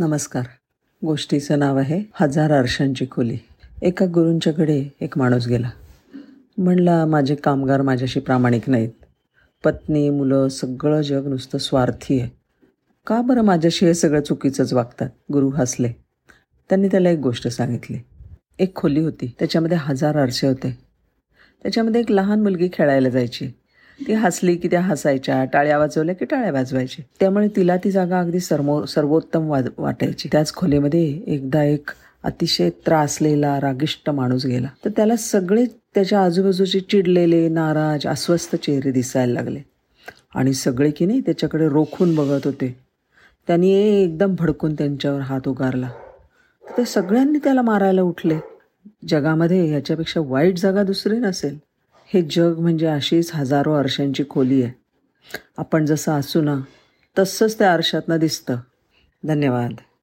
नमस्कार. गोष्टीचं नाव आहे हजार आरशांची खोली. एका गुरूंच्याकडे एक माणूस गेला. म्हणला माझे कामगार माझ्याशी प्रामाणिक नाहीत. पत्नी मुलं सगळं जग नुसतं स्वार्थी आहे. का बरं माझ्याशी हे सगळं चुकीचंच वागतात? गुरु हसले. त्यांनी त्याला एक गोष्ट सांगितली. एक खोली होती. त्याच्यामध्ये हजार आरसे होते. त्याच्यामध्ये एक लहान मुलगी खेळायला जायची. ती हसली की त्या हसायच्या टाळ्या वाजवल्या की टाळ्या वाजवायची. त्यामुळे तिला ती जागा अगदी सर्वो सर्वोत्तम वा वाटायची. त्याच खोलीमध्ये एकदा एक अतिशय त्रासलेला रागिष्ट माणूस गेला. तर त्याला सगळे त्याच्या आजूबाजूचे चिडलेले नाराज अस्वस्थ चेहरे दिसायला लागले. आणि सगळे की नाही त्याच्याकडे रोखून बघत होते. त्यांनी एकदम भडकून त्यांच्यावर हात उगारला. तर ते सगळ्यांनी त्याला मारायला उठले. जगामध्ये ह्याच्यापेक्षा वाईट जागा दुसरी नसेल. हे जग म्हणजे अशीच हजारो आरशांची खोली आहे. आपण जसं असू ना तसंच त्या आरशातनं दिसतं. धन्यवाद.